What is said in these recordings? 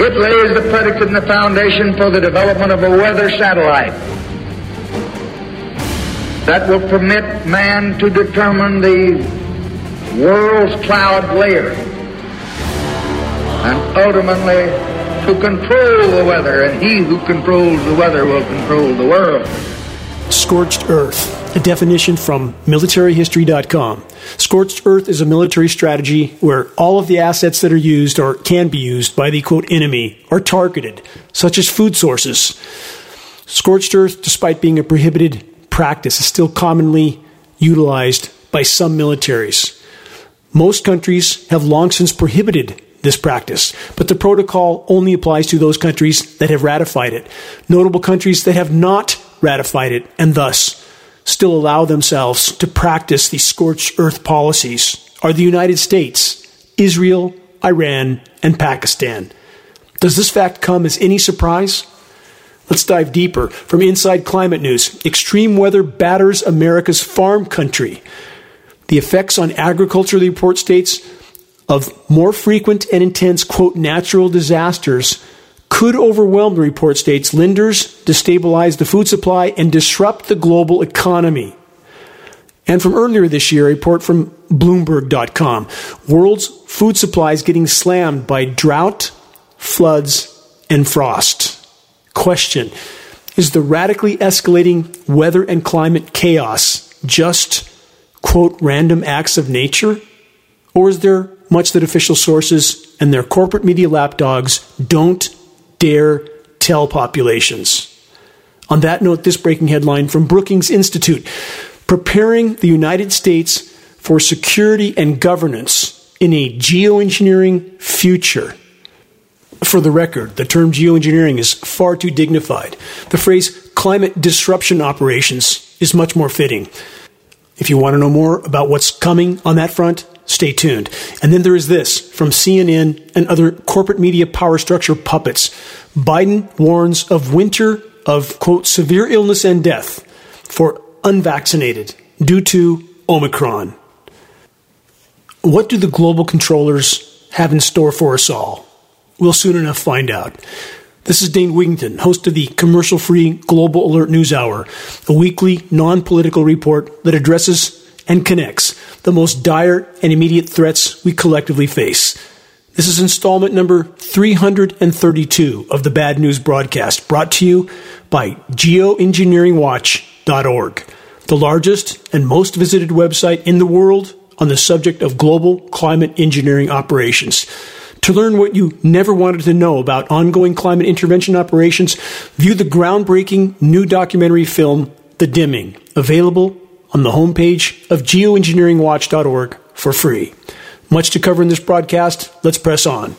It lays the predicate and the foundation for the development of a weather satellite that will permit man to determine the world's cloud layer and ultimately to control the weather, and he who controls the weather will control the world. Scorched Earth, a definition from militaryhistory.com. Scorched Earth is a military strategy where all of the assets that are used or can be used by the quote enemy are targeted, such as food sources. Scorched Earth, despite being a prohibited practice, is still commonly utilized by some militaries. Most countries have long since prohibited this practice, but the protocol only applies to those countries that have ratified it. Notable countries that have not ratified it and thus still allow themselves to practice these scorched earth policies are the United States, Israel, Iran, and Pakistan. Does this fact come as any surprise? Let's dive deeper. From Inside Climate News Extreme weather batters America's farm country. The effects on agriculture, the report states, of more frequent and intense, quote, natural disasters could overwhelm, the report states, lenders, destabilize the food supply, and disrupt the global economy. And from earlier this year, a report from Bloomberg.com world's food supply is getting slammed by drought, floods, and frost. Question Is the radically escalating weather and climate chaos just, quote, random acts of nature? Or is there much that official sources and their corporate media lapdogs don't dare tell populations. On that note, this breaking headline from Brookings Institute Preparing the United States for Security and Governance in a Geoengineering Future. For the record, the term geoengineering is far too dignified. The phrase climate disruption operations is much more fitting. If you want to know more about what's coming on that front, Stay tuned. And then there is this from CNN and other corporate media power structure puppets. Biden warns of winter of, quote, severe illness and death for unvaccinated due to Omicron. What do the global controllers have in store for us all? We'll soon enough find out. This is Dane Wigington, host of the commercial free Global Alert News Hour, a weekly non political report that addresses and connects the most dire and immediate threats we collectively face. This is installment number 332 of the Bad News broadcast, brought to you by geoengineeringwatch.org, the largest and most visited website in the world on the subject of global climate engineering operations. To learn what you never wanted to know about ongoing climate intervention operations, view the groundbreaking new documentary film, The Dimming, available on the homepage of geoengineeringwatch.org for free. Much to cover in this broadcast. Let's press on.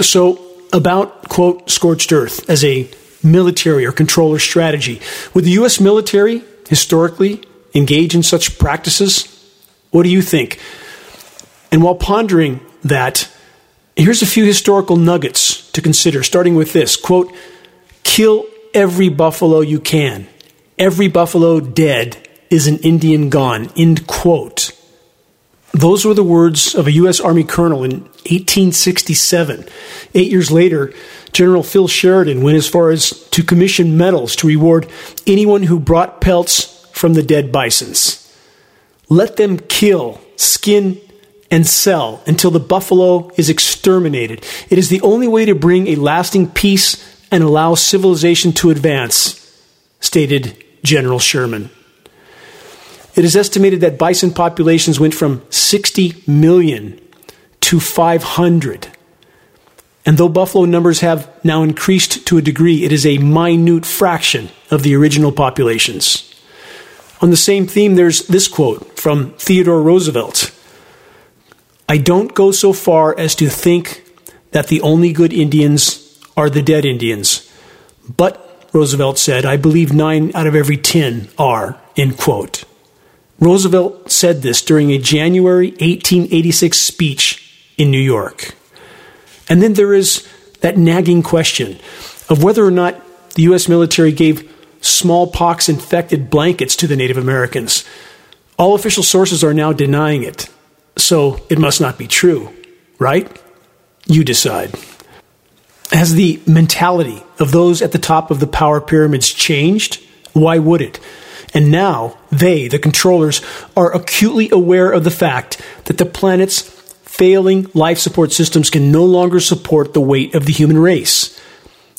So, about, quote, scorched earth as a military or controller strategy. Would the U.S. military historically engage in such practices? What do you think? And while pondering that, here's a few historical nuggets to consider, starting with this quote, kill every buffalo you can. Every buffalo dead is an Indian gone, end quote. Those were the words of a U.S. Army colonel in 1867. Eight years later, General Phil Sheridan went as far as to commission medals to reward anyone who brought pelts from the dead bisons. Let them kill, skin, and sell until the buffalo is exterminated. It is the only way to bring a lasting peace and allow civilization to advance, stated General Sherman. It is estimated that bison populations went from 60 million to 500. And though buffalo numbers have now increased to a degree, it is a minute fraction of the original populations. On the same theme, there's this quote from Theodore Roosevelt I don't go so far as to think that the only good Indians are the dead Indians. But, Roosevelt said, I believe nine out of every ten are, end quote. Roosevelt said this during a January 1886 speech in New York. And then there is that nagging question of whether or not the U.S. military gave smallpox infected blankets to the Native Americans. All official sources are now denying it, so it must not be true, right? You decide. Has the mentality of those at the top of the power pyramids changed? Why would it? And now they, the controllers, are acutely aware of the fact that the planet's failing life support systems can no longer support the weight of the human race.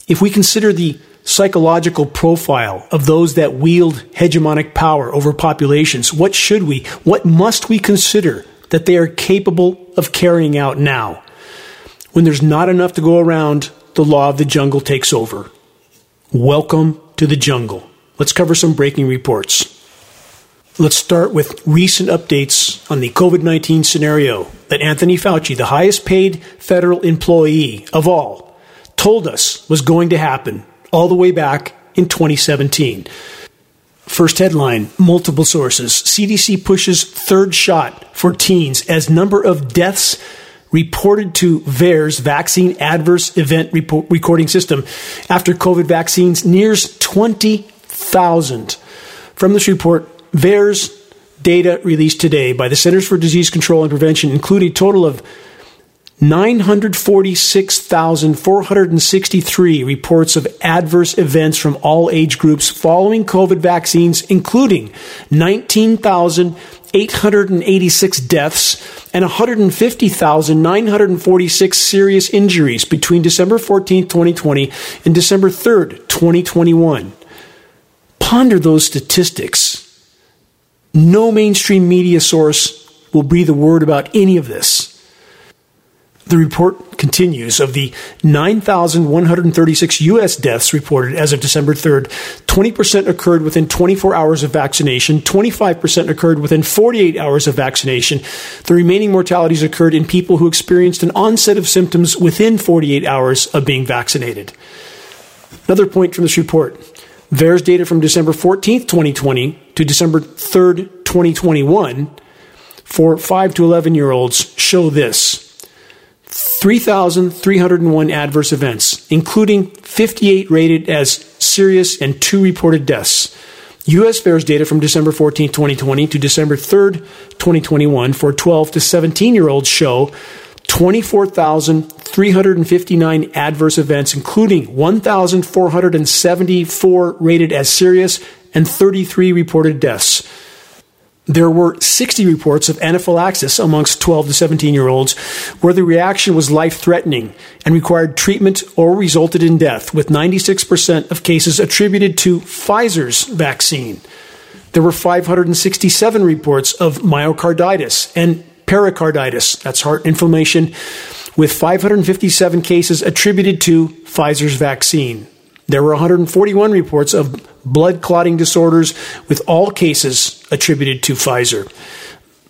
If we consider the psychological profile of those that wield hegemonic power over populations, what should we, what must we consider that they are capable of carrying out now? When there's not enough to go around, the law of the jungle takes over. Welcome to the jungle. Let's cover some breaking reports. Let's start with recent updates on the COVID 19 scenario that Anthony Fauci, the highest paid federal employee of all, told us was going to happen all the way back in 2017. First headline multiple sources. CDC pushes third shot for teens as number of deaths reported to VAERS vaccine adverse event report, recording system after COVID vaccines nears 20,000. From this report, VAERS data released today by the Centers for Disease Control and Prevention include a total of 946,463 reports of adverse events from all age groups following COVID vaccines, including 19,886 deaths and 150,946 serious injuries between December 14, 2020 and December 3, 2021. Ponder those statistics. No mainstream media source will breathe a word about any of this. The report continues of the 9,136 U.S. deaths reported as of December 3rd, 20% occurred within 24 hours of vaccination, 25% occurred within 48 hours of vaccination. The remaining mortalities occurred in people who experienced an onset of symptoms within 48 hours of being vaccinated. Another point from this report VAERS data from December 14th, 2020 to December 3rd, 2021 for 5 to 11 year olds show this 3,301 adverse events, including 58 rated as serious and 2 reported deaths. U.S. VAERS data from December 14, 2020 to December 3, 2021 for 12 to 17 year olds show 24,359 adverse events, including 1,474 rated as serious and 33 reported deaths there were 60 reports of anaphylaxis amongst 12 to 17 year olds where the reaction was life threatening and required treatment or resulted in death, with 96% of cases attributed to Pfizer's vaccine. There were 567 reports of myocarditis and pericarditis, that's heart inflammation, with 557 cases attributed to Pfizer's vaccine. There were 141 reports of blood clotting disorders, with all cases attributed to Pfizer.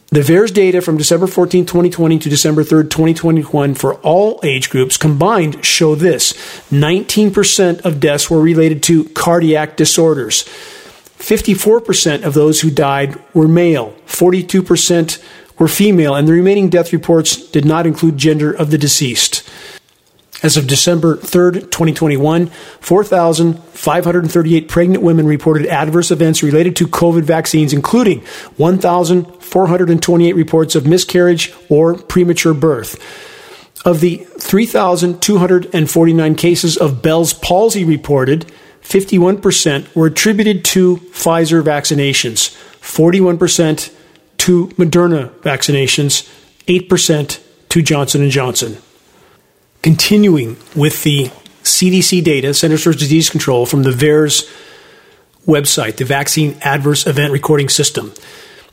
The VAERS data from December 14, 2020 to December 3, 2021 for all age groups combined show this 19% of deaths were related to cardiac disorders. 54% of those who died were male, 42% were female, and the remaining death reports did not include gender of the deceased. As of December 3rd, 2021, 4,538 pregnant women reported adverse events related to COVID vaccines, including 1,428 reports of miscarriage or premature birth. Of the 3,249 cases of Bell's palsy reported, 51% were attributed to Pfizer vaccinations, 41% to Moderna vaccinations, 8% to Johnson & Johnson. Continuing with the CDC data, Centers for Disease Control, from the VAERS website, the Vaccine Adverse Event Recording System,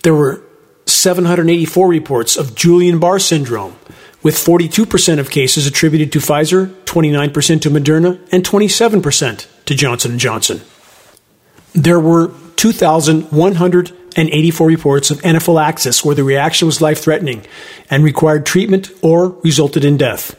there were 784 reports of Guillain Barre syndrome, with 42% of cases attributed to Pfizer, 29% to Moderna, and 27% to Johnson & Johnson. There were 2,184 reports of anaphylaxis where the reaction was life threatening and required treatment or resulted in death.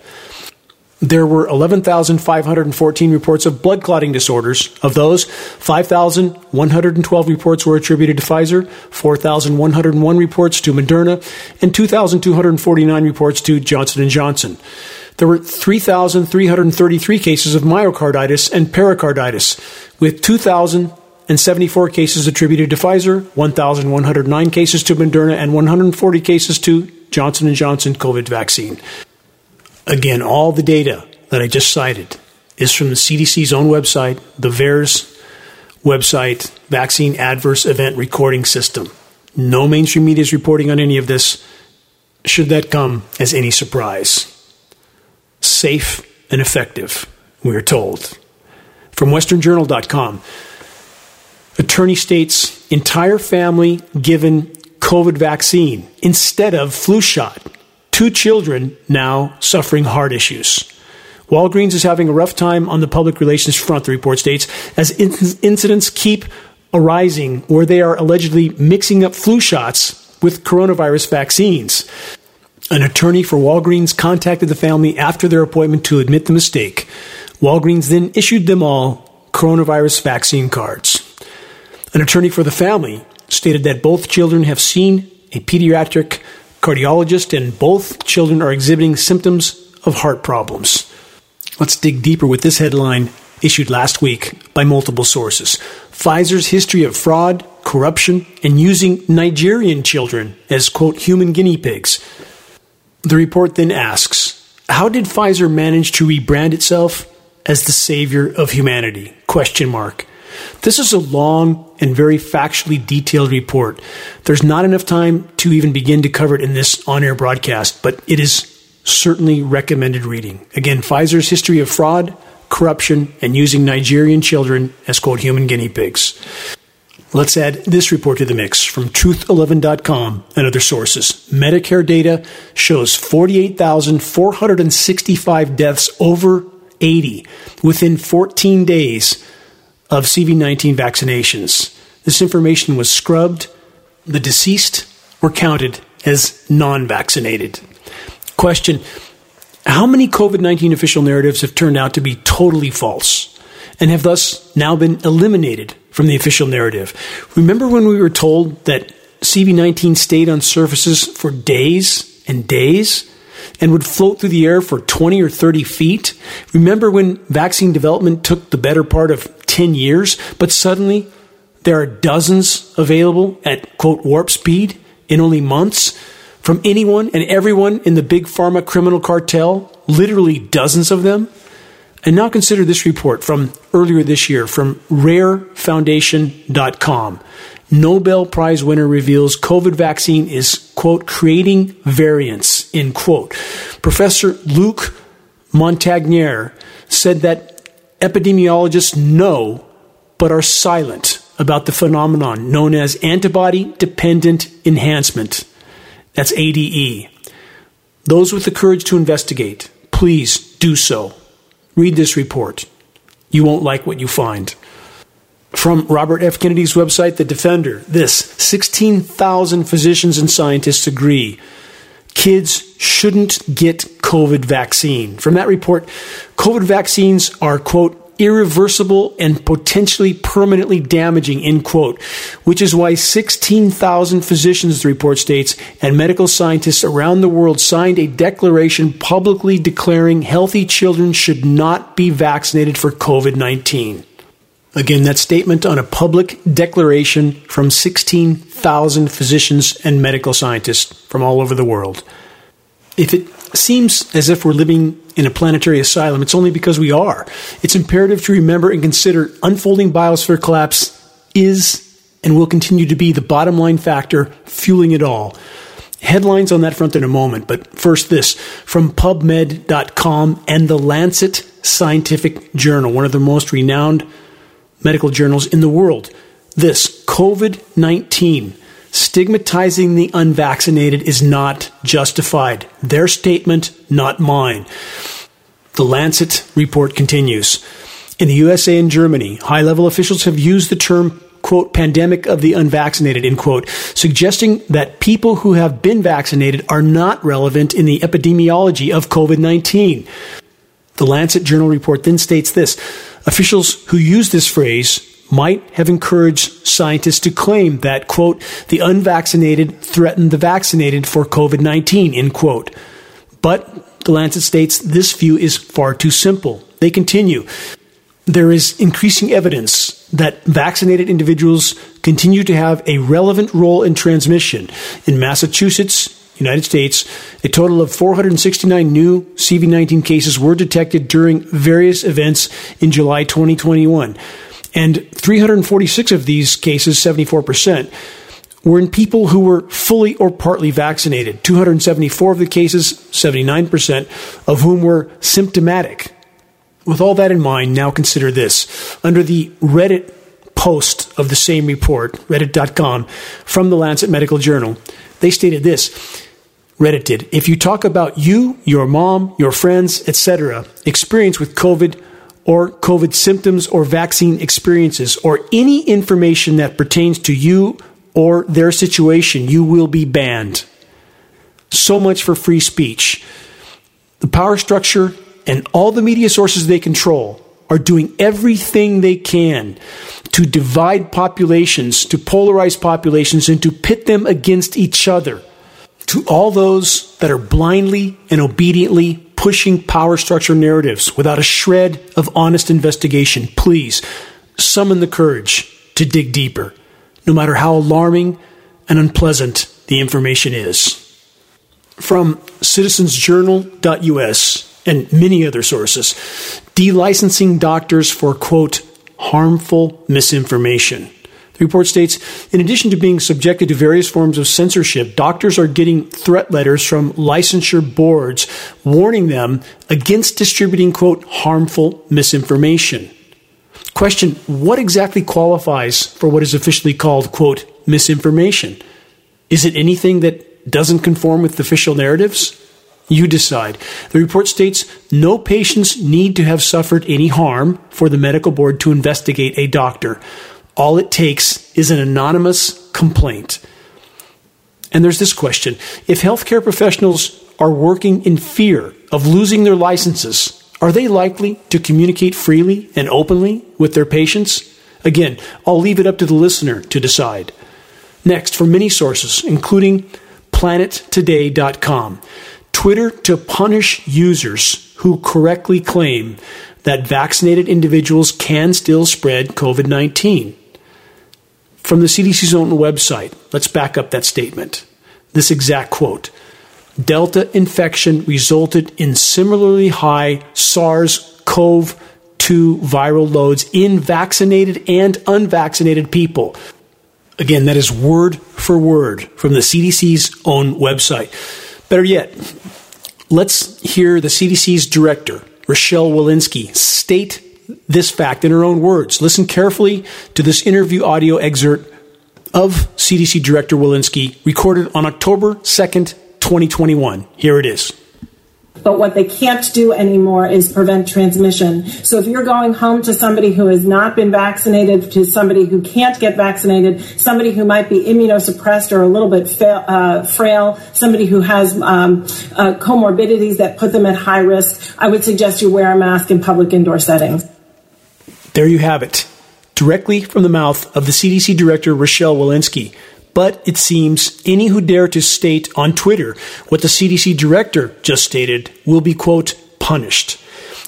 There were 11,514 reports of blood clotting disorders. Of those, 5,112 reports were attributed to Pfizer, 4,101 reports to Moderna, and 2,249 reports to Johnson & Johnson. There were 3,333 cases of myocarditis and pericarditis, with 2,074 cases attributed to Pfizer, 1,109 cases to Moderna, and 140 cases to Johnson & Johnson COVID vaccine. Again, all the data that I just cited is from the CDC's own website, the VAERS website, Vaccine Adverse Event Recording System. No mainstream media is reporting on any of this. Should that come as any surprise? Safe and effective, we're told. From WesternJournal.com, attorney states entire family given COVID vaccine instead of flu shot. Two children now suffering heart issues. Walgreens is having a rough time on the public relations front, the report states, as in- incidents keep arising where they are allegedly mixing up flu shots with coronavirus vaccines. An attorney for Walgreens contacted the family after their appointment to admit the mistake. Walgreens then issued them all coronavirus vaccine cards. An attorney for the family stated that both children have seen a pediatric cardiologist and both children are exhibiting symptoms of heart problems. Let's dig deeper with this headline issued last week by multiple sources. Pfizer's history of fraud, corruption, and using Nigerian children as, quote, human guinea pigs. The report then asks, how did Pfizer manage to rebrand itself as the savior of humanity? Question mark. This is a long and very factually detailed report. There's not enough time to even begin to cover it in this on air broadcast, but it is certainly recommended reading. Again, Pfizer's history of fraud, corruption, and using Nigerian children as quote human guinea pigs. Let's add this report to the mix from Truth11.com and other sources. Medicare data shows 48,465 deaths over 80 within 14 days of CV19 vaccinations. This information was scrubbed. The deceased were counted as non vaccinated. Question How many COVID 19 official narratives have turned out to be totally false and have thus now been eliminated from the official narrative? Remember when we were told that CV19 stayed on surfaces for days and days? And would float through the air for 20 or 30 feet. Remember when vaccine development took the better part of 10 years, but suddenly there are dozens available at quote warp speed in only months from anyone and everyone in the big pharma criminal cartel, literally dozens of them. And now consider this report from earlier this year from rairfoundation.com. Nobel Prize winner reveals COVID vaccine is, quote, creating variants, end quote. Professor Luc Montagnier said that epidemiologists know but are silent about the phenomenon known as antibody dependent enhancement. That's ADE. Those with the courage to investigate, please do so. Read this report. You won't like what you find. From Robert F. Kennedy's website, The Defender, this 16,000 physicians and scientists agree kids shouldn't get COVID vaccine. From that report, COVID vaccines are, quote, irreversible and potentially permanently damaging, end quote, which is why 16,000 physicians, the report states, and medical scientists around the world signed a declaration publicly declaring healthy children should not be vaccinated for COVID 19. Again, that statement on a public declaration from 16,000 physicians and medical scientists from all over the world. If it seems as if we're living in a planetary asylum, it's only because we are. It's imperative to remember and consider unfolding biosphere collapse is and will continue to be the bottom line factor fueling it all. Headlines on that front in a moment, but first this from PubMed.com and the Lancet Scientific Journal, one of the most renowned medical journals in the world. This COVID 19 stigmatizing the unvaccinated is not justified. Their statement, not mine. The Lancet report continues. In the USA and Germany, high level officials have used the term quote, pandemic of the unvaccinated, end quote, suggesting that people who have been vaccinated are not relevant in the epidemiology of COVID 19. The Lancet Journal report then states this Officials who use this phrase might have encouraged scientists to claim that, quote, the unvaccinated threaten the vaccinated for COVID 19, end quote. But the Lancet states this view is far too simple. They continue. There is increasing evidence that vaccinated individuals continue to have a relevant role in transmission. In Massachusetts, United States, a total of 469 new CV19 cases were detected during various events in July 2021. And 346 of these cases, 74%, were in people who were fully or partly vaccinated. 274 of the cases, 79%, of whom were symptomatic. With all that in mind, now consider this. Under the Reddit post of the same report, reddit.com, from the Lancet Medical Journal, they stated this. Reddit did. If you talk about you, your mom, your friends, etc., experience with COVID or COVID symptoms or vaccine experiences or any information that pertains to you or their situation, you will be banned. So much for free speech. The power structure and all the media sources they control are doing everything they can to divide populations, to polarize populations, and to pit them against each other. To all those that are blindly and obediently pushing power structure narratives without a shred of honest investigation, please summon the courage to dig deeper no matter how alarming and unpleasant the information is. From citizensjournal.us and many other sources, delicensing doctors for, quote, harmful misinformation. Report states In addition to being subjected to various forms of censorship, doctors are getting threat letters from licensure boards warning them against distributing, quote, harmful misinformation. Question What exactly qualifies for what is officially called, quote, misinformation? Is it anything that doesn't conform with official narratives? You decide. The report states no patients need to have suffered any harm for the medical board to investigate a doctor. All it takes is an anonymous complaint. And there's this question if healthcare professionals are working in fear of losing their licenses, are they likely to communicate freely and openly with their patients? Again, I'll leave it up to the listener to decide. Next, from many sources, including planettoday.com, Twitter to punish users who correctly claim that vaccinated individuals can still spread COVID 19. From the CDC's own website, let's back up that statement. This exact quote Delta infection resulted in similarly high SARS CoV 2 viral loads in vaccinated and unvaccinated people. Again, that is word for word from the CDC's own website. Better yet, let's hear the CDC's director, Rochelle Walensky, state this fact in her own words. Listen carefully to this interview audio excerpt of CDC Director Walensky recorded on October 2nd, 2021. Here it is. But what they can't do anymore is prevent transmission. So if you're going home to somebody who has not been vaccinated, to somebody who can't get vaccinated, somebody who might be immunosuppressed or a little bit fa- uh, frail, somebody who has um, uh, comorbidities that put them at high risk, I would suggest you wear a mask in public indoor settings. There you have it. Directly from the mouth of the CDC Director, Rochelle Walensky. But it seems any who dare to state on Twitter what the CDC director just stated will be, quote, punished.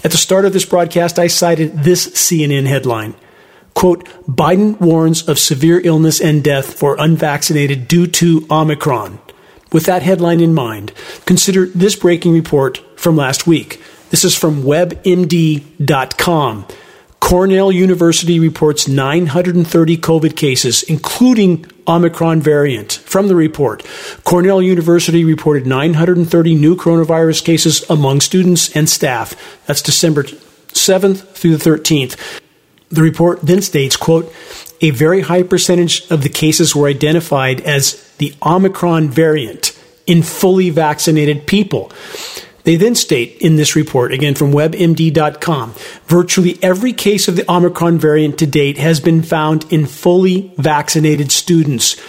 At the start of this broadcast, I cited this CNN headline. Quote, Biden warns of severe illness and death for unvaccinated due to Omicron. With that headline in mind, consider this breaking report from last week. This is from WebMD.com. Cornell University reports 930 COVID cases, including Omicron variant. From the report, Cornell University reported 930 new coronavirus cases among students and staff. That's December 7th through the 13th. The report then states, quote, a very high percentage of the cases were identified as the Omicron variant in fully vaccinated people. They then state in this report, again from webmd.com, virtually every case of the Omicron variant to date has been found in fully vaccinated students,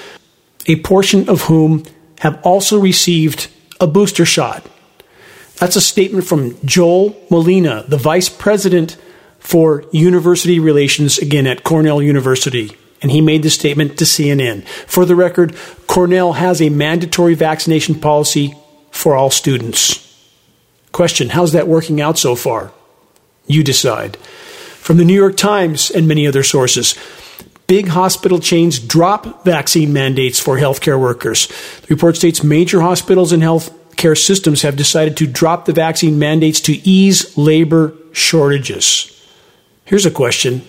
a portion of whom have also received a booster shot. That's a statement from Joel Malina, the vice president for university relations, again at Cornell University. And he made this statement to CNN. For the record, Cornell has a mandatory vaccination policy for all students. Question How's that working out so far? You decide. From the New York Times and many other sources, big hospital chains drop vaccine mandates for healthcare workers. The report states major hospitals and healthcare systems have decided to drop the vaccine mandates to ease labor shortages. Here's a question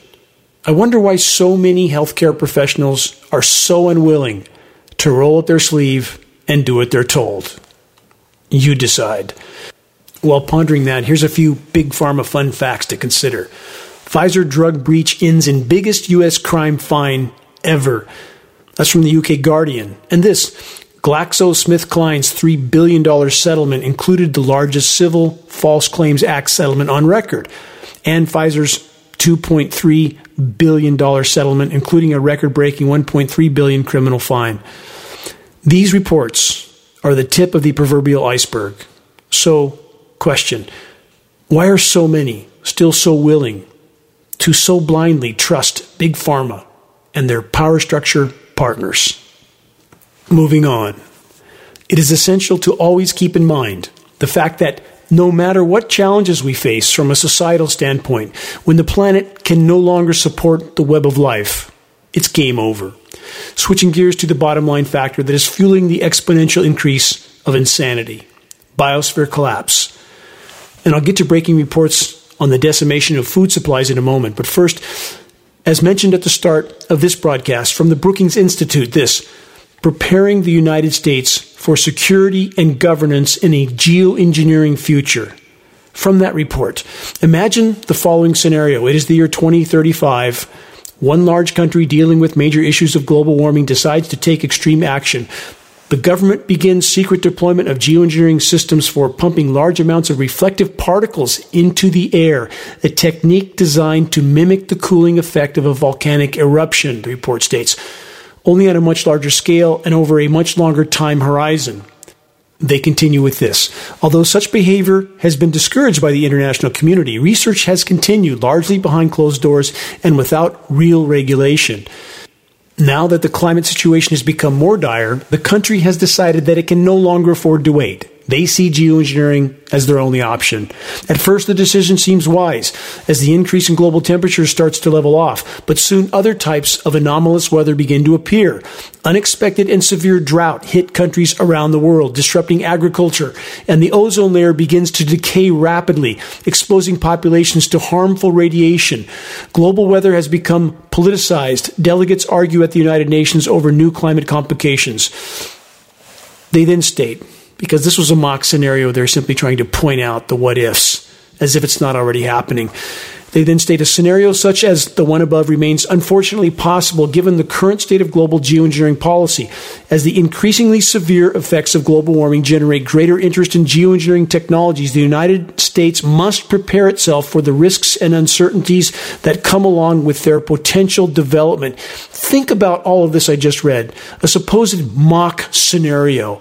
I wonder why so many healthcare professionals are so unwilling to roll up their sleeve and do what they're told. You decide. While pondering that, here's a few big pharma fun facts to consider. Pfizer drug breach ends in biggest U.S. crime fine ever. That's from the UK Guardian. And this GlaxoSmithKline's $3 billion settlement included the largest civil false claims act settlement on record, and Pfizer's $2.3 billion settlement, including a record breaking 1.3 billion criminal fine. These reports are the tip of the proverbial iceberg. So, question why are so many still so willing to so blindly trust Big Pharma and their power structure partners? Moving on. It is essential to always keep in mind the fact that no matter what challenges we face from a societal standpoint, when the planet can no longer support the web of life, it's game over. Switching gears to the bottom line factor that is fueling the exponential increase of insanity biosphere collapse. And I'll get to breaking reports on the decimation of food supplies in a moment. But first, as mentioned at the start of this broadcast from the Brookings Institute, this preparing the United States for security and governance in a geoengineering future. From that report, imagine the following scenario. It is the year 2035. One large country dealing with major issues of global warming decides to take extreme action. The government begins secret deployment of geoengineering systems for pumping large amounts of reflective particles into the air, a technique designed to mimic the cooling effect of a volcanic eruption, the report states only on a much larger scale and over a much longer time horizon. They continue with this. Although such behavior has been discouraged by the international community, research has continued largely behind closed doors and without real regulation. Now that the climate situation has become more dire, the country has decided that it can no longer afford to wait. They see geoengineering as their only option. At first, the decision seems wise as the increase in global temperatures starts to level off, but soon other types of anomalous weather begin to appear. Unexpected and severe drought hit countries around the world, disrupting agriculture, and the ozone layer begins to decay rapidly, exposing populations to harmful radiation. Global weather has become politicized. Delegates argue at the United Nations over new climate complications. They then state, because this was a mock scenario. They're simply trying to point out the what ifs as if it's not already happening. They then state a scenario such as the one above remains unfortunately possible given the current state of global geoengineering policy, as the increasingly severe effects of global warming generate greater interest in geoengineering technologies. The United States must prepare itself for the risks and uncertainties that come along with their potential development. Think about all of this I just read a supposed mock scenario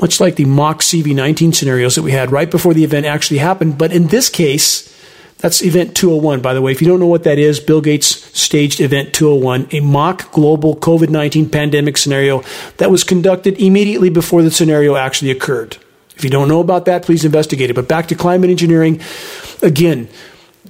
much like the mock CV19 scenarios that we had right before the event actually happened. But in this case, that's Event 201, by the way. If you don't know what that is, Bill Gates staged Event 201, a mock global COVID 19 pandemic scenario that was conducted immediately before the scenario actually occurred. If you don't know about that, please investigate it. But back to climate engineering, again,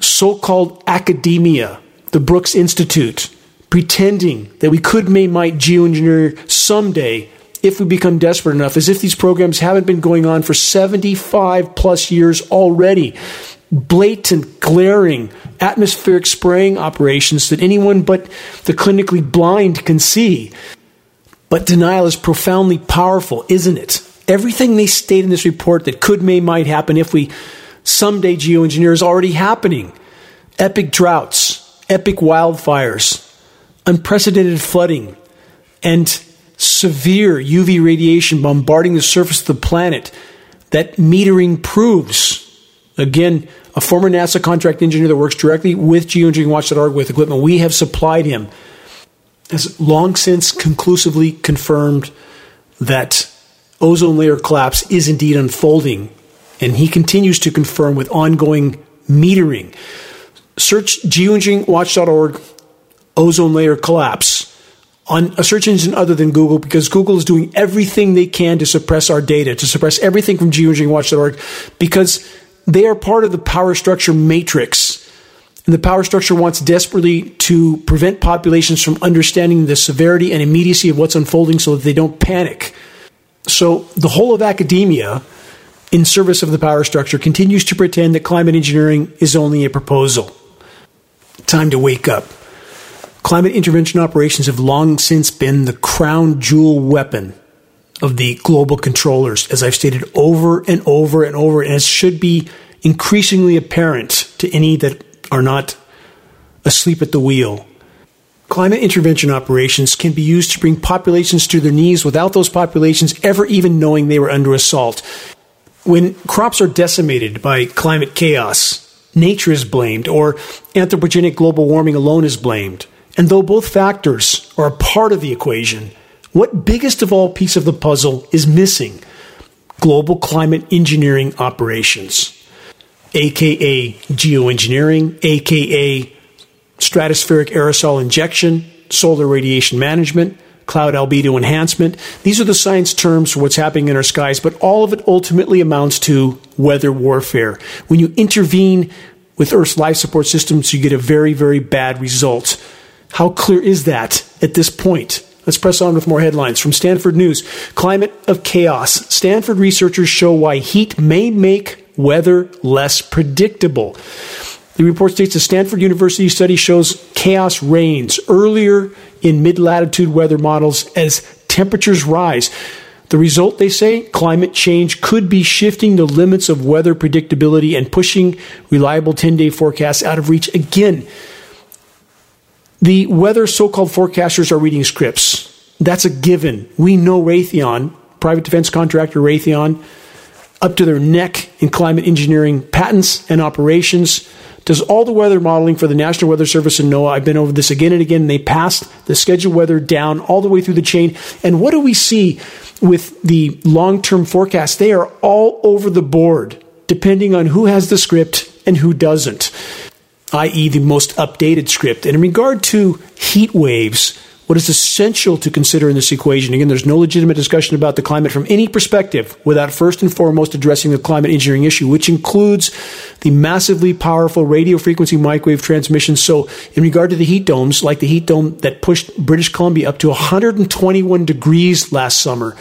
so called academia, the Brooks Institute, pretending that we could, may, might geoengineer someday if we become desperate enough, as if these programs haven't been going on for 75 plus years already. Blatant, glaring, atmospheric spraying operations that anyone but the clinically blind can see. But denial is profoundly powerful, isn't it? Everything they state in this report that could, may, might happen if we someday geoengineer is already happening. Epic droughts, epic wildfires, unprecedented flooding, and severe UV radiation bombarding the surface of the planet that metering proves. Again, a former NASA contract engineer that works directly with geoengineeringwatch.org with equipment we have supplied him has long since conclusively confirmed that ozone layer collapse is indeed unfolding. And he continues to confirm with ongoing metering. Search geoengineeringwatch.org ozone layer collapse on a search engine other than Google because Google is doing everything they can to suppress our data, to suppress everything from geoengineeringwatch.org because they are part of the power structure matrix. And the power structure wants desperately to prevent populations from understanding the severity and immediacy of what's unfolding so that they don't panic. So the whole of academia, in service of the power structure, continues to pretend that climate engineering is only a proposal. Time to wake up. Climate intervention operations have long since been the crown jewel weapon of the global controllers, as I've stated over and over and over, and as should be increasingly apparent to any that are not asleep at the wheel. Climate intervention operations can be used to bring populations to their knees without those populations ever even knowing they were under assault. When crops are decimated by climate chaos, nature is blamed, or anthropogenic global warming alone is blamed. And though both factors are a part of the equation, what biggest of all piece of the puzzle is missing? Global climate engineering operations aka geoengineering, aka stratospheric aerosol injection, solar radiation management, cloud albedo enhancement. These are the science terms for what's happening in our skies, but all of it ultimately amounts to weather warfare. When you intervene with Earth's life support systems, you get a very, very bad result. How clear is that at this point? Let's press on with more headlines. From Stanford News Climate of Chaos. Stanford researchers show why heat may make weather less predictable. The report states a Stanford University study shows chaos reigns earlier in mid latitude weather models as temperatures rise. The result, they say, climate change could be shifting the limits of weather predictability and pushing reliable 10 day forecasts out of reach again. The weather so called forecasters are reading scripts. That's a given. We know Raytheon, private defense contractor Raytheon, up to their neck in climate engineering patents and operations, does all the weather modeling for the National Weather Service and NOAA. I've been over this again and again. They passed the scheduled weather down all the way through the chain. And what do we see with the long term forecast? They are all over the board, depending on who has the script and who doesn't, i.e., the most updated script. And in regard to heat waves, what is essential to consider in this equation, again, there's no legitimate discussion about the climate from any perspective without first and foremost addressing the climate engineering issue, which includes the massively powerful radio frequency microwave transmission. So, in regard to the heat domes, like the heat dome that pushed British Columbia up to 121 degrees last summer,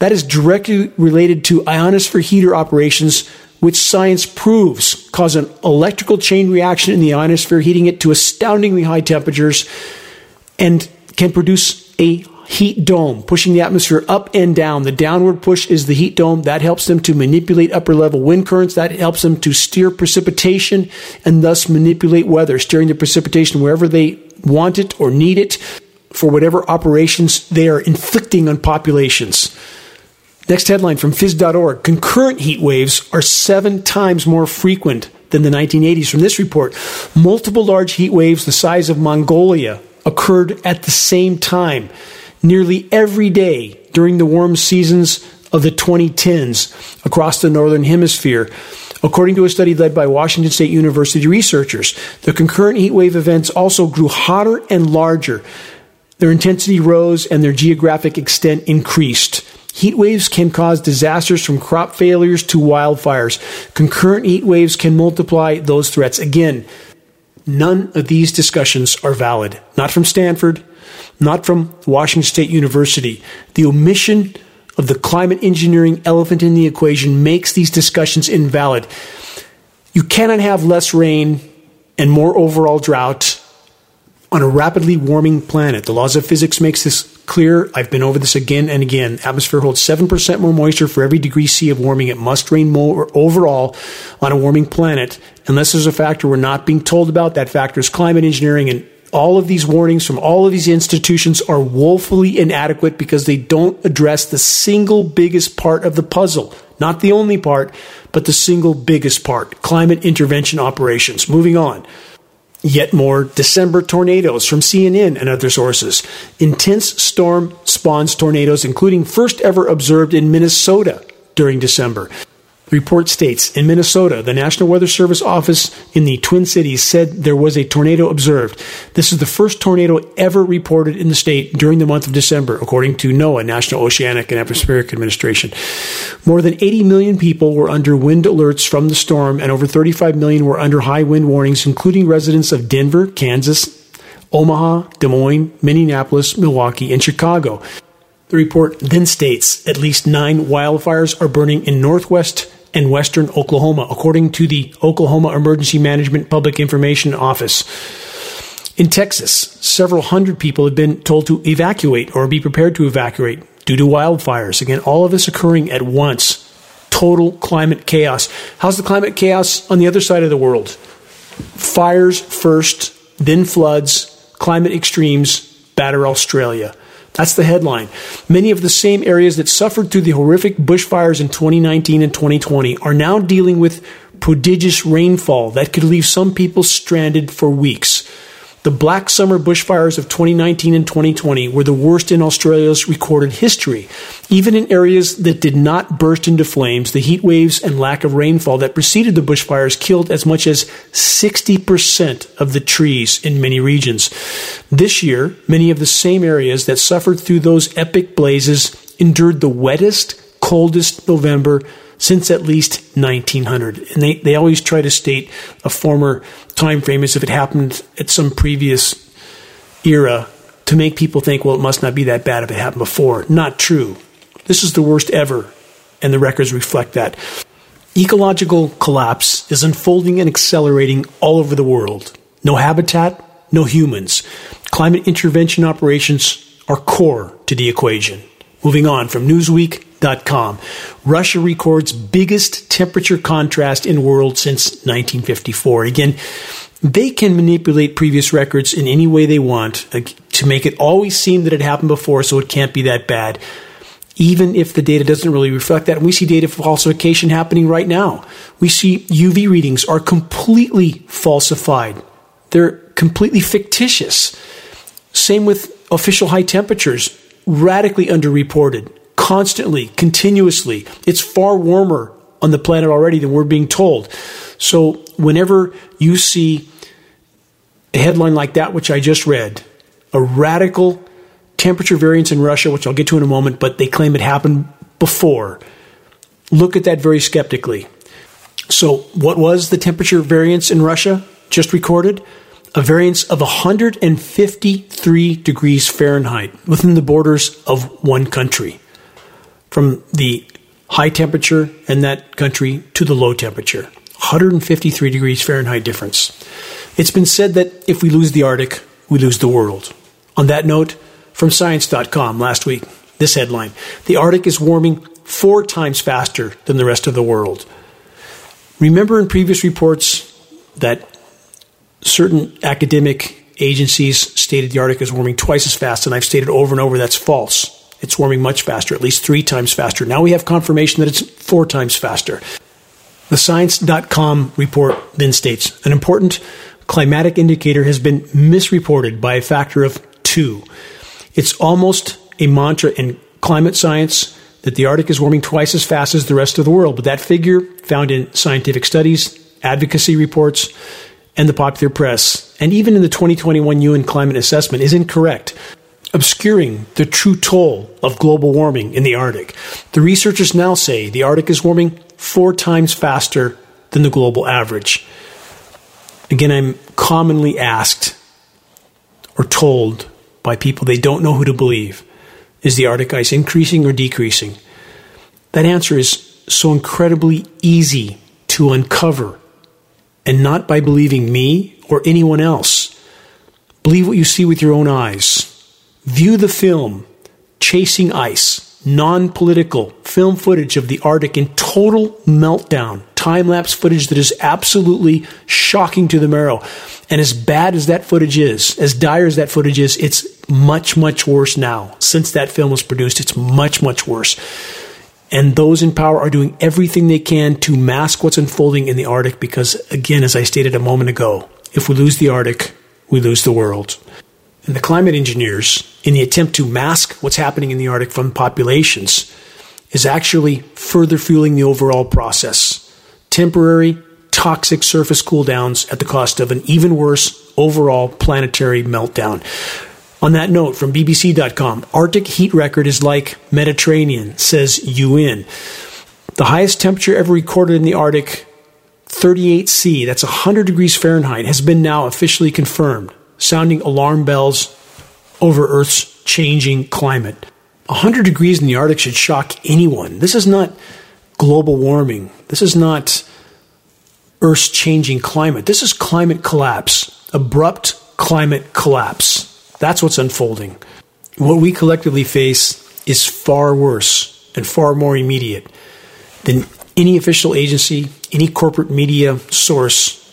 that is directly related to ionosphere heater operations which science proves cause an electrical chain reaction in the ionosphere, heating it to astoundingly high temperatures. And can produce a heat dome, pushing the atmosphere up and down. The downward push is the heat dome. That helps them to manipulate upper level wind currents. That helps them to steer precipitation and thus manipulate weather, steering the precipitation wherever they want it or need it for whatever operations they are inflicting on populations. Next headline from phys.org Concurrent heat waves are seven times more frequent than the 1980s. From this report, multiple large heat waves the size of Mongolia occurred at the same time, nearly every day during the warm seasons of the 2010s across the Northern Hemisphere. According to a study led by Washington State University researchers, the concurrent heat wave events also grew hotter and larger. Their intensity rose and their geographic extent increased. Heat waves can cause disasters from crop failures to wildfires. Concurrent heat waves can multiply those threats. Again, None of these discussions are valid. Not from Stanford, not from Washington State University. The omission of the climate engineering elephant in the equation makes these discussions invalid. You cannot have less rain and more overall drought on a rapidly warming planet. The laws of physics makes this clear. I've been over this again and again. Atmosphere holds 7% more moisture for every degree C of warming. It must rain more overall on a warming planet. Unless there's a factor we're not being told about, that factor is climate engineering and all of these warnings from all of these institutions are woefully inadequate because they don't address the single biggest part of the puzzle. Not the only part, but the single biggest part climate intervention operations. Moving on. Yet more December tornadoes from CNN and other sources. Intense storm spawns tornadoes, including first ever observed in Minnesota during December. The report states in Minnesota, the National Weather Service office in the Twin Cities said there was a tornado observed. This is the first tornado ever reported in the state during the month of December, according to NOAA, National Oceanic and Atmospheric Administration. More than 80 million people were under wind alerts from the storm, and over 35 million were under high wind warnings, including residents of Denver, Kansas, Omaha, Des Moines, Minneapolis, Milwaukee, and Chicago. The report then states at least nine wildfires are burning in northwest and western Oklahoma, according to the Oklahoma Emergency Management Public Information Office. In Texas, several hundred people have been told to evacuate or be prepared to evacuate due to wildfires. Again, all of this occurring at once. Total climate chaos. How's the climate chaos on the other side of the world? Fires first, then floods, climate extremes, batter Australia. That's the headline. Many of the same areas that suffered through the horrific bushfires in 2019 and 2020 are now dealing with prodigious rainfall that could leave some people stranded for weeks. The Black Summer bushfires of 2019 and 2020 were the worst in Australia's recorded history. Even in areas that did not burst into flames, the heat waves and lack of rainfall that preceded the bushfires killed as much as 60% of the trees in many regions. This year, many of the same areas that suffered through those epic blazes endured the wettest, coldest November since at least 1900. And they, they always try to state a former time frame as if it happened at some previous era to make people think, well, it must not be that bad if it happened before. Not true. This is the worst ever, and the records reflect that. Ecological collapse is unfolding and accelerating all over the world. No habitat, no humans. Climate intervention operations are core to the equation. Moving on from Russia records biggest temperature contrast in world since 1954. Again, they can manipulate previous records in any way they want uh, to make it always seem that it happened before, so it can't be that bad. Even if the data doesn't really reflect that, and we see data falsification happening right now. We see UV readings are completely falsified. They're completely fictitious. Same with official high temperatures radically underreported, constantly, continuously. It's far warmer on the planet already than we're being told. So, whenever you see a headline like that, which I just read, a radical temperature variance in Russia, which I'll get to in a moment, but they claim it happened before, look at that very skeptically. So, what was the temperature variance in Russia just recorded? a variance of 153 degrees Fahrenheit within the borders of one country, from the high temperature in that country to the low temperature. 153 degrees Fahrenheit difference. It's been said that if we lose the Arctic, we lose the world. On that note, from Science.com last week, this headline The Arctic is warming four times faster than the rest of the world. Remember in previous reports that certain academic agencies stated the Arctic is warming twice as fast, and I've stated over and over that's false. It's warming much faster, at least three times faster. Now we have confirmation that it's four times faster. The Science.com report then states an important climatic indicator has been misreported by a factor of two. It's almost a mantra in climate science that the Arctic is warming twice as fast as the rest of the world, but that figure found in scientific studies, advocacy reports, and the popular press, and even in the 2021 UN climate assessment, is incorrect, obscuring the true toll of global warming in the Arctic. The researchers now say the Arctic is warming four times faster than the global average. Again, I'm commonly asked or told by people they don't know who to believe is the Arctic ice increasing or decreasing? That answer is so incredibly easy to uncover and not by believing me or anyone else. Believe what you see with your own eyes. View the film, Chasing Ice, non political film footage of the Arctic in total meltdown, time lapse footage that is absolutely shocking to the marrow. And as bad as that footage is, as dire as that footage is, it's much, much worse now. Since that film was produced, it's much, much worse. And those in power are doing everything they can to mask what's unfolding in the Arctic because, again, as I stated a moment ago, if we lose the Arctic, we lose the world. And the climate engineers, in the attempt to mask what's happening in the Arctic from populations, is actually further fueling the overall process. Temporary, toxic surface cool downs at the cost of an even worse overall planetary meltdown. On that note, from BBC.com, Arctic heat record is like Mediterranean, says UN. The highest temperature ever recorded in the Arctic, 38C, that's 100 degrees Fahrenheit, has been now officially confirmed, sounding alarm bells over Earth's changing climate. 100 degrees in the Arctic should shock anyone. This is not global warming. This is not Earth's changing climate. This is climate collapse, abrupt climate collapse. That's what's unfolding. What we collectively face is far worse and far more immediate than any official agency, any corporate media source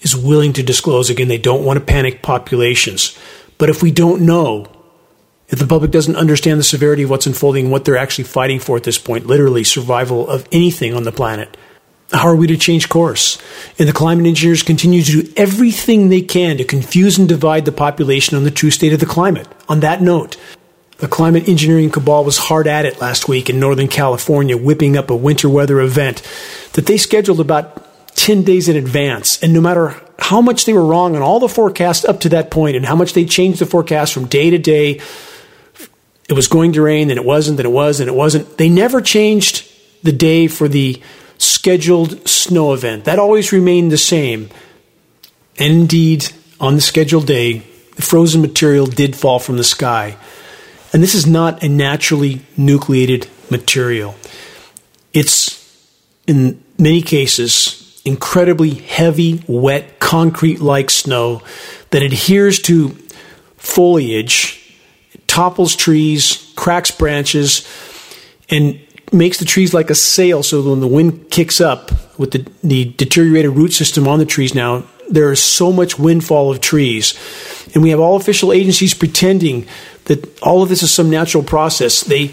is willing to disclose. Again, they don't want to panic populations. But if we don't know, if the public doesn't understand the severity of what's unfolding what they're actually fighting for at this point, literally survival of anything on the planet, how are we to change course? And the climate engineers continue to do everything they can to confuse and divide the population on the true state of the climate. On that note, the climate engineering cabal was hard at it last week in Northern California, whipping up a winter weather event that they scheduled about 10 days in advance. And no matter how much they were wrong on all the forecasts up to that point and how much they changed the forecast from day to day, it was going to rain, then it wasn't, then it was, and it wasn't. They never changed the day for the scheduled snow event. That always remained the same. And indeed, on the scheduled day, the frozen material did fall from the sky. And this is not a naturally nucleated material. It's, in many cases, incredibly heavy, wet, concrete like snow that adheres to foliage, topples trees, cracks branches, and makes the trees like a sail so when the wind kicks up with the, the deteriorated root system on the trees now, there is so much windfall of trees. And we have all official agencies pretending that all of this is some natural process. They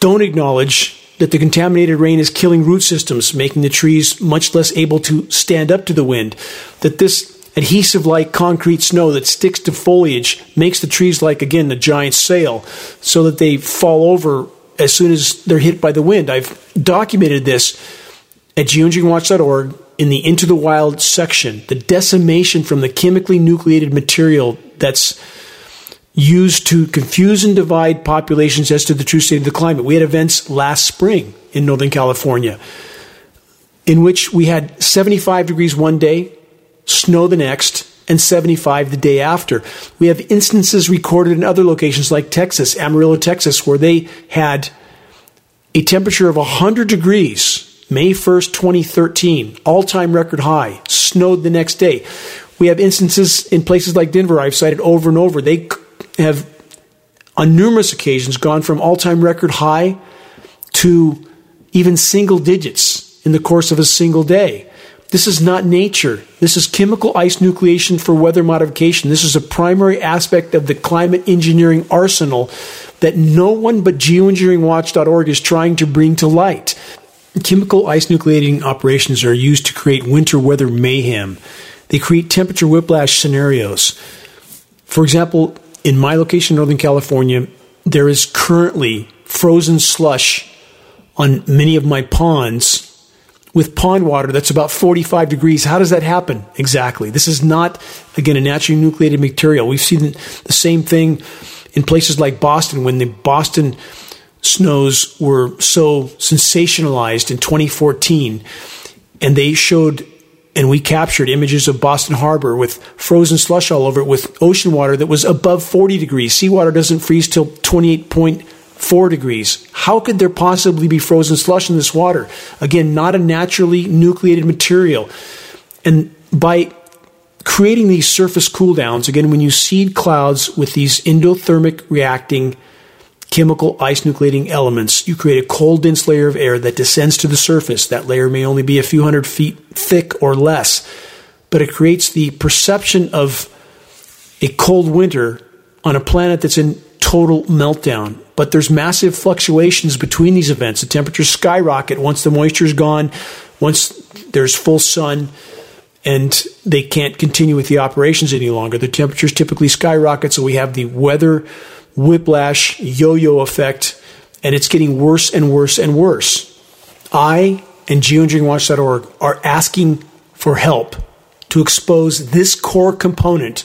don't acknowledge that the contaminated rain is killing root systems, making the trees much less able to stand up to the wind. That this adhesive like concrete snow that sticks to foliage makes the trees like, again, the giant sail, so that they fall over as soon as they're hit by the wind. I've documented this at geoengineeringwatch.org in the Into the Wild section. The decimation from the chemically nucleated material that's used to confuse and divide populations as to the true state of the climate. We had events last spring in Northern California in which we had 75 degrees one day, snow the next, and 75 the day after. We have instances recorded in other locations like Texas, Amarillo, Texas, where they had a temperature of 100 degrees May 1st, 2013, all time record high, snowed the next day. We have instances in places like Denver, I've cited over and over. They have, on numerous occasions, gone from all time record high to even single digits in the course of a single day. This is not nature. This is chemical ice nucleation for weather modification. This is a primary aspect of the climate engineering arsenal that no one but geoengineeringwatch.org is trying to bring to light. Chemical ice nucleating operations are used to create winter weather mayhem. They create temperature whiplash scenarios. For example, in my location, in Northern California, there is currently frozen slush on many of my ponds with pond water that's about 45 degrees. How does that happen? Exactly. This is not, again, a naturally nucleated material. We've seen the same thing in places like Boston when the Boston snows were so sensationalized in 2014 and they showed and we captured images of Boston Harbor with frozen slush all over it with ocean water that was above 40 degrees. Seawater doesn't freeze till 28.4 degrees. How could there possibly be frozen slush in this water? Again, not a naturally nucleated material. And by creating these surface cool downs, again, when you seed clouds with these endothermic reacting chemical ice nucleating elements, you create a cold, dense layer of air that descends to the surface. That layer may only be a few hundred feet thick or less, but it creates the perception of a cold winter on a planet that's in total meltdown. But there's massive fluctuations between these events. The temperatures skyrocket once the moisture is gone, once there's full sun, and they can't continue with the operations any longer. The temperatures typically skyrocket, so we have the weather whiplash yo yo effect. and it's getting worse and worse and worse. I and geoengineeringwatch.org are asking for help to expose this core component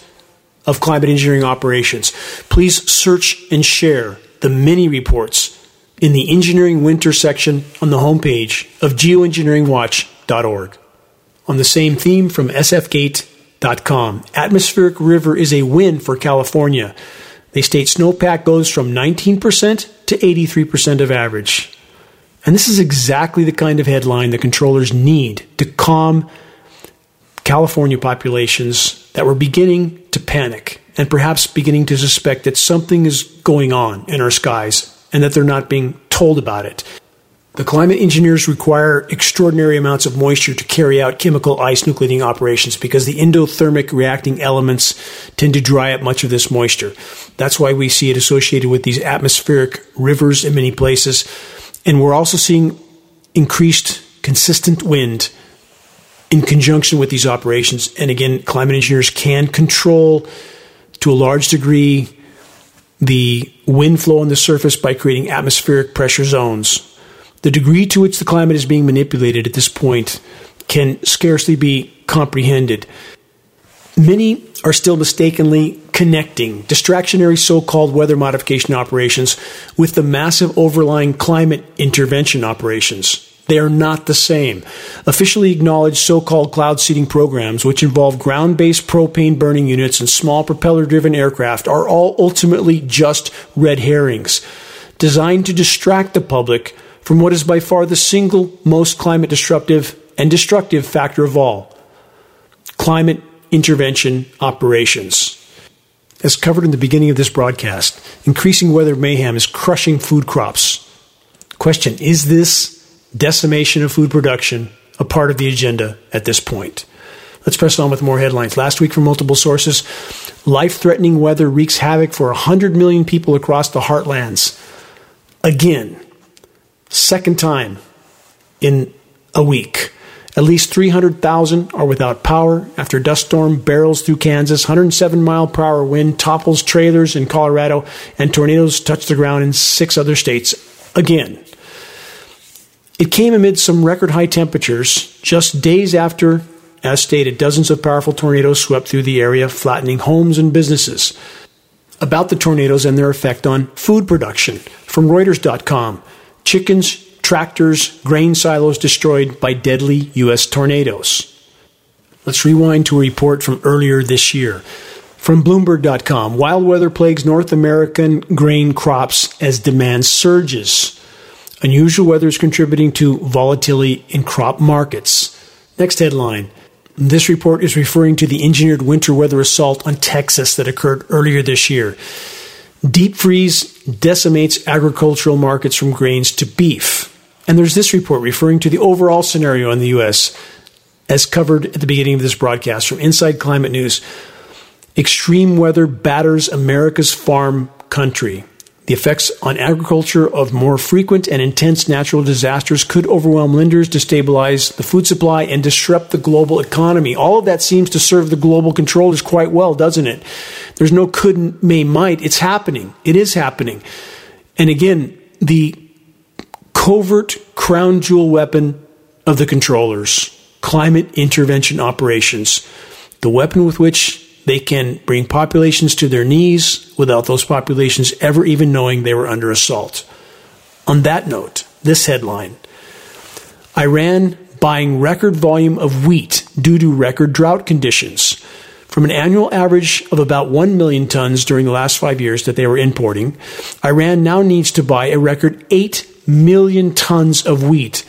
of climate engineering operations. Please search and share the mini reports in the engineering winter section on the homepage of geoengineeringwatch.org. On the same theme from sfgate.com, atmospheric river is a win for California. They state snowpack goes from 19% to 83% of average. And this is exactly the kind of headline the controllers need to calm California populations that were beginning to panic and perhaps beginning to suspect that something is going on in our skies and that they're not being told about it. The climate engineers require extraordinary amounts of moisture to carry out chemical ice nucleating operations because the endothermic reacting elements tend to dry up much of this moisture. That's why we see it associated with these atmospheric rivers in many places. And we're also seeing increased consistent wind in conjunction with these operations. And again, climate engineers can control to a large degree the wind flow on the surface by creating atmospheric pressure zones. The degree to which the climate is being manipulated at this point can scarcely be comprehended. Many are still mistakenly connecting distractionary so called weather modification operations with the massive overlying climate intervention operations. They are not the same. Officially acknowledged so called cloud seeding programs, which involve ground based propane burning units and small propeller driven aircraft, are all ultimately just red herrings, designed to distract the public from what is by far the single most climate disruptive and destructive factor of all climate intervention operations. As covered in the beginning of this broadcast, increasing weather mayhem is crushing food crops. Question Is this decimation of food production a part of the agenda at this point. Let's press on with more headlines. Last week, from multiple sources, life threatening weather wreaks havoc for 100 million people across the heartlands. Again, second time in a week. At least 300,000 are without power after dust storm barrels through Kansas. 107 mile per hour wind topples trailers in Colorado, and tornadoes touch the ground in six other states. Again, it came amid some record high temperatures just days after, as stated, dozens of powerful tornadoes swept through the area, flattening homes and businesses. About the tornadoes and their effect on food production from Reuters.com. Chickens, tractors, grain silos destroyed by deadly U.S. tornadoes. Let's rewind to a report from earlier this year. From Bloomberg.com, wild weather plagues North American grain crops as demand surges. Unusual weather is contributing to volatility in crop markets. Next headline. This report is referring to the engineered winter weather assault on Texas that occurred earlier this year. Deep freeze decimates agricultural markets from grains to beef. And there's this report referring to the overall scenario in the U.S., as covered at the beginning of this broadcast from Inside Climate News. Extreme weather batters America's farm country. The effects on agriculture of more frequent and intense natural disasters could overwhelm lenders, destabilize the food supply, and disrupt the global economy. All of that seems to serve the global controllers quite well, doesn't it? There's no could, may, might. It's happening. It is happening. And again, the covert crown jewel weapon of the controllers climate intervention operations, the weapon with which they can bring populations to their knees without those populations ever even knowing they were under assault. On that note, this headline Iran buying record volume of wheat due to record drought conditions. From an annual average of about 1 million tons during the last five years that they were importing, Iran now needs to buy a record 8 million tons of wheat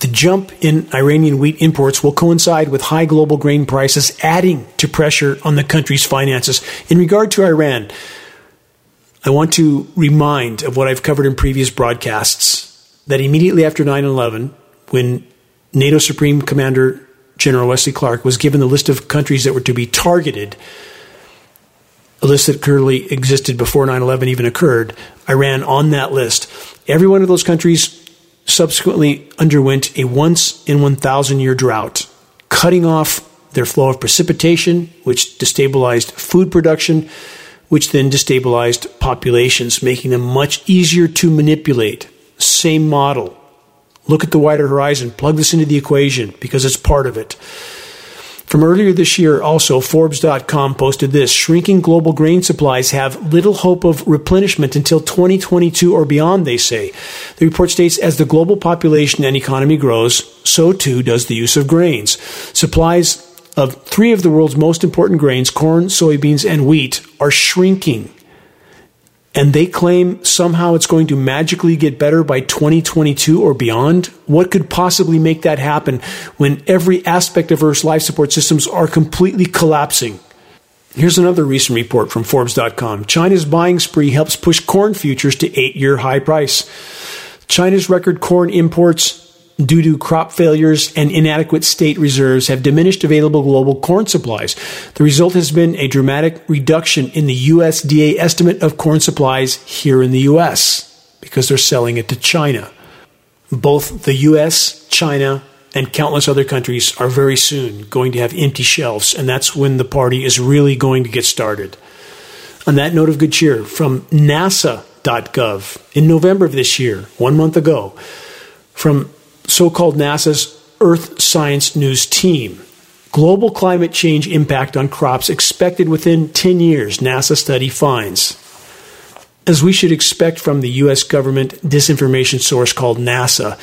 the jump in Iranian wheat imports will coincide with high global grain prices, adding to pressure on the country's finances. In regard to Iran, I want to remind of what I've covered in previous broadcasts that immediately after 9 11, when NATO Supreme Commander General Wesley Clark was given the list of countries that were to be targeted, a list that clearly existed before 9 11 even occurred, Iran on that list. Every one of those countries subsequently underwent a once in 1,000 year drought, cutting off their flow of precipitation, which destabilized food production, which then destabilized populations, making them much easier to manipulate. Same model. Look at the wider horizon, plug this into the equation because it's part of it. From earlier this year, also, Forbes.com posted this shrinking global grain supplies have little hope of replenishment until 2022 or beyond, they say. The report states as the global population and economy grows, so too does the use of grains. Supplies of three of the world's most important grains, corn, soybeans, and wheat, are shrinking and they claim somehow it's going to magically get better by 2022 or beyond? What could possibly make that happen when every aspect of Earth's life support systems are completely collapsing? Here's another recent report from Forbes.com. China's buying spree helps push corn futures to eight year high price. China's record corn imports due to crop failures and inadequate state reserves, have diminished available global corn supplies. The result has been a dramatic reduction in the USDA estimate of corn supplies here in the US because they're selling it to China. Both the US, China, and countless other countries are very soon going to have empty shelves, and that's when the party is really going to get started. On that note of good cheer, from NASA.gov in November of this year, one month ago, from so called NASA's Earth Science News team. Global climate change impact on crops expected within 10 years, NASA study finds. As we should expect from the U.S. government disinformation source called NASA,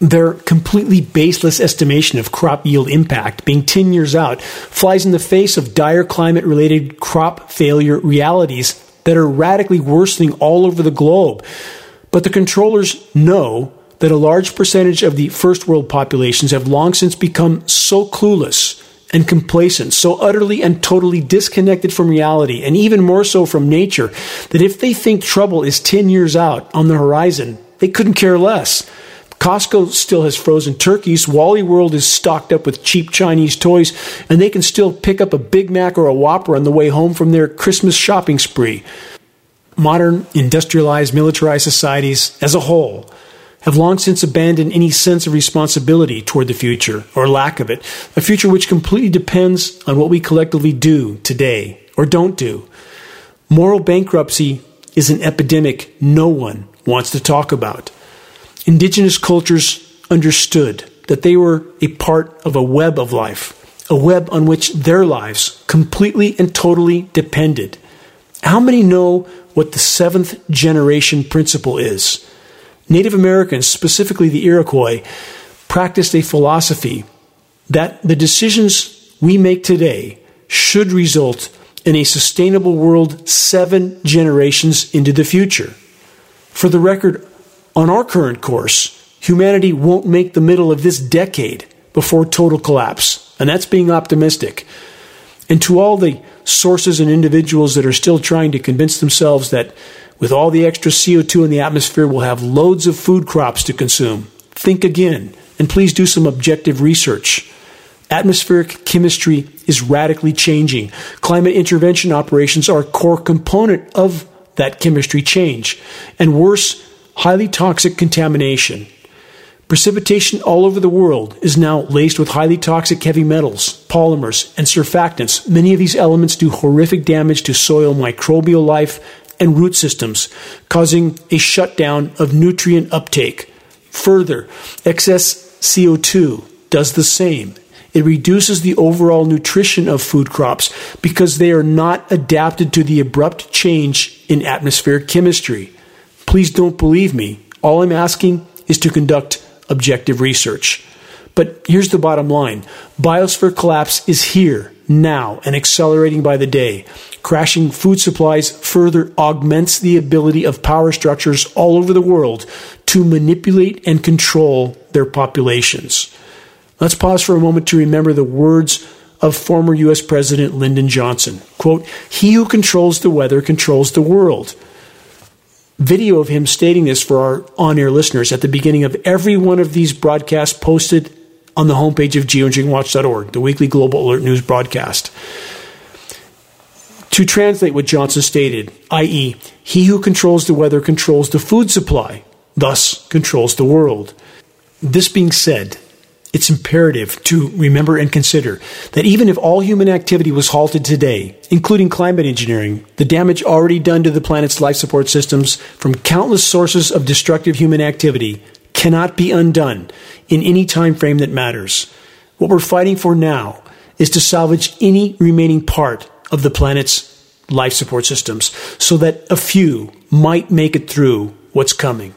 their completely baseless estimation of crop yield impact, being 10 years out, flies in the face of dire climate related crop failure realities that are radically worsening all over the globe. But the controllers know that a large percentage of the first world populations have long since become so clueless and complacent, so utterly and totally disconnected from reality, and even more so from nature, that if they think trouble is 10 years out on the horizon, they couldn't care less. Costco still has frozen turkeys. Wally World is stocked up with cheap Chinese toys, and they can still pick up a Big Mac or a Whopper on the way home from their Christmas shopping spree. Modern, industrialized, militarized societies as a whole have long since abandoned any sense of responsibility toward the future, or lack of it, a future which completely depends on what we collectively do today or don't do. Moral bankruptcy is an epidemic no one wants to talk about. Indigenous cultures understood that they were a part of a web of life, a web on which their lives completely and totally depended. How many know what the seventh generation principle is? Native Americans, specifically the Iroquois, practiced a philosophy that the decisions we make today should result in a sustainable world seven generations into the future. For the record, on our current course, humanity won't make the middle of this decade before total collapse, and that's being optimistic. And to all the sources and individuals that are still trying to convince themselves that with all the extra CO2 in the atmosphere, we'll have loads of food crops to consume. Think again, and please do some objective research. Atmospheric chemistry is radically changing. Climate intervention operations are a core component of that chemistry change. And worse, highly toxic contamination. Precipitation all over the world is now laced with highly toxic heavy metals, polymers, and surfactants. Many of these elements do horrific damage to soil microbial life and root systems, causing a shutdown of nutrient uptake. Further, excess CO2 does the same. It reduces the overall nutrition of food crops because they are not adapted to the abrupt change in atmospheric chemistry. Please don't believe me. All I'm asking is to conduct objective research. But here's the bottom line biosphere collapse is here, now, and accelerating by the day. Crashing food supplies further augments the ability of power structures all over the world to manipulate and control their populations. Let's pause for a moment to remember the words of former U.S. President Lyndon Johnson. Quote, He who controls the weather controls the world. Video of him stating this for our on air listeners at the beginning of every one of these broadcasts posted on the homepage of geoengineeringwatch.org, the weekly global alert news broadcast. To translate what Johnson stated, i.e., he who controls the weather controls the food supply, thus controls the world. This being said, it's imperative to remember and consider that even if all human activity was halted today, including climate engineering, the damage already done to the planet's life support systems from countless sources of destructive human activity cannot be undone in any time frame that matters. What we're fighting for now is to salvage any remaining part of the planet's life support systems so that a few might make it through what's coming.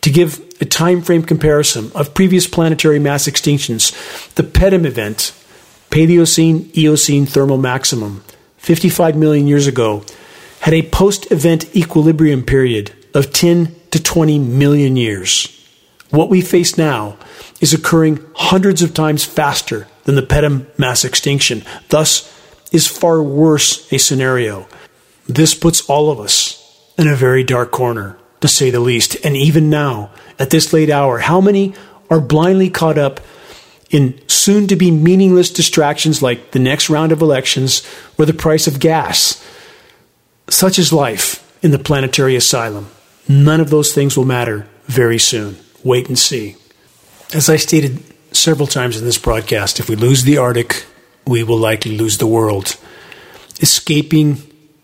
To give a time frame comparison of previous planetary mass extinctions, the PETM event, Paleocene Eocene thermal maximum, 55 million years ago, had a post event equilibrium period of 10 to 20 million years. What we face now is occurring hundreds of times faster than the PETM mass extinction, thus, is far worse a scenario. This puts all of us in a very dark corner, to say the least. And even now, at this late hour, how many are blindly caught up in soon to be meaningless distractions like the next round of elections or the price of gas? Such is life in the planetary asylum. None of those things will matter very soon. Wait and see. As I stated several times in this broadcast, if we lose the Arctic, we will likely lose the world. Escaping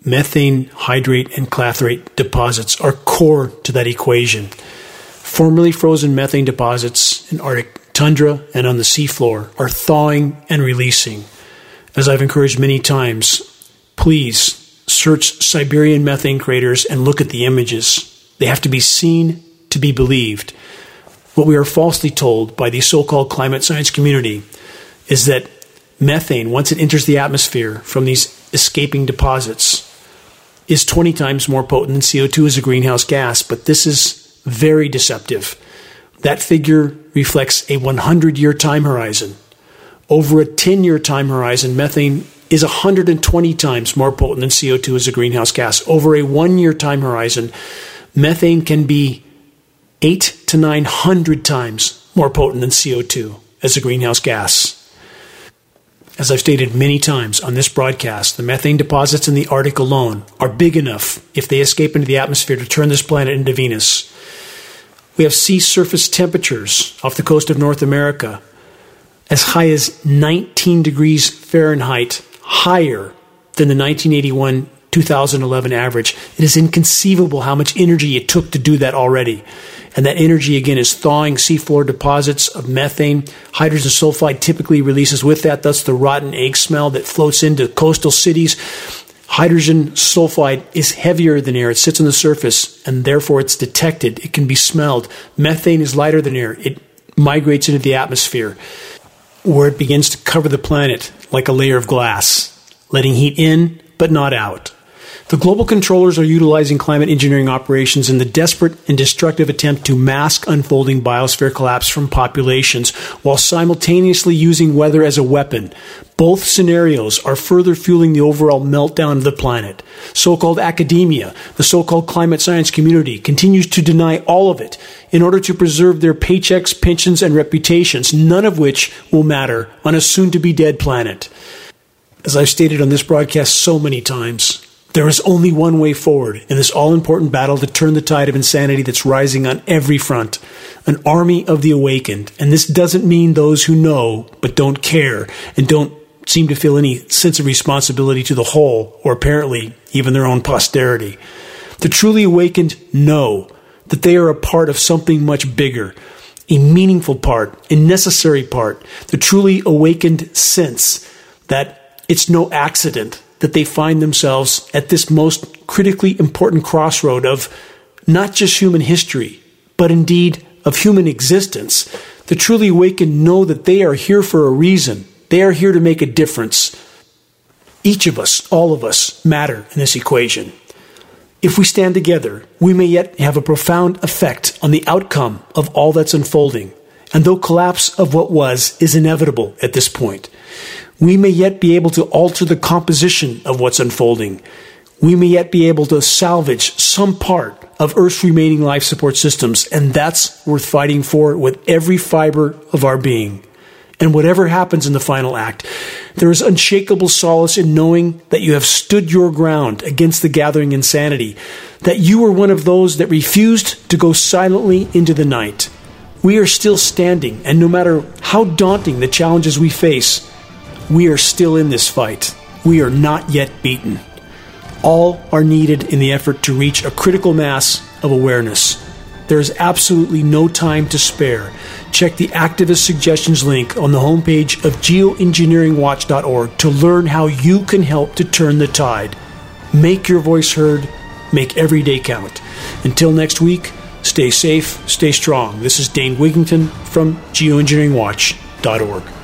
methane hydrate and clathrate deposits are core to that equation. Formerly frozen methane deposits in Arctic tundra and on the seafloor are thawing and releasing. As I've encouraged many times, please search Siberian methane craters and look at the images. They have to be seen to be believed. What we are falsely told by the so called climate science community is that methane, once it enters the atmosphere from these escaping deposits, is 20 times more potent than CO2 as a greenhouse gas, but this is very deceptive. That figure reflects a 100 year time horizon. Over a 10 year time horizon, methane is 120 times more potent than CO2 as a greenhouse gas. Over a one year time horizon, methane can be 8 to 900 times more potent than CO2 as a greenhouse gas. As I've stated many times on this broadcast, the methane deposits in the Arctic alone are big enough, if they escape into the atmosphere, to turn this planet into Venus. We have sea surface temperatures off the coast of North America as high as 19 degrees Fahrenheit higher than the 1981 2011 average. It is inconceivable how much energy it took to do that already. And that energy, again, is thawing seafloor deposits of methane. Hydrogen sulfide typically releases with that, thus the rotten egg smell that floats into coastal cities. Hydrogen sulfide is heavier than air. It sits on the surface and therefore it's detected. It can be smelled. Methane is lighter than air. It migrates into the atmosphere where it begins to cover the planet like a layer of glass, letting heat in but not out. The global controllers are utilizing climate engineering operations in the desperate and destructive attempt to mask unfolding biosphere collapse from populations while simultaneously using weather as a weapon. Both scenarios are further fueling the overall meltdown of the planet. So called academia, the so called climate science community, continues to deny all of it in order to preserve their paychecks, pensions, and reputations, none of which will matter on a soon to be dead planet. As I've stated on this broadcast so many times, there is only one way forward in this all important battle to turn the tide of insanity that's rising on every front an army of the awakened. And this doesn't mean those who know but don't care and don't seem to feel any sense of responsibility to the whole, or apparently even their own posterity. The truly awakened know that they are a part of something much bigger, a meaningful part, a necessary part. The truly awakened sense that it's no accident that they find themselves at this most critically important crossroad of not just human history, but indeed of human existence. The truly awakened know that they are here for a reason. They are here to make a difference. Each of us, all of us, matter in this equation. If we stand together, we may yet have a profound effect on the outcome of all that's unfolding. And though collapse of what was is inevitable at this point, we may yet be able to alter the composition of what's unfolding. We may yet be able to salvage some part of Earth's remaining life support systems, and that's worth fighting for with every fiber of our being. And whatever happens in the final act, there is unshakable solace in knowing that you have stood your ground against the gathering insanity, that you were one of those that refused to go silently into the night. We are still standing, and no matter how daunting the challenges we face, we are still in this fight. We are not yet beaten. All are needed in the effort to reach a critical mass of awareness. There is absolutely no time to spare. Check the activist suggestions link on the homepage of geoengineeringwatch.org to learn how you can help to turn the tide. Make your voice heard, make every day count. Until next week, stay safe, stay strong. This is Dane Wigington from geoengineeringwatch.org.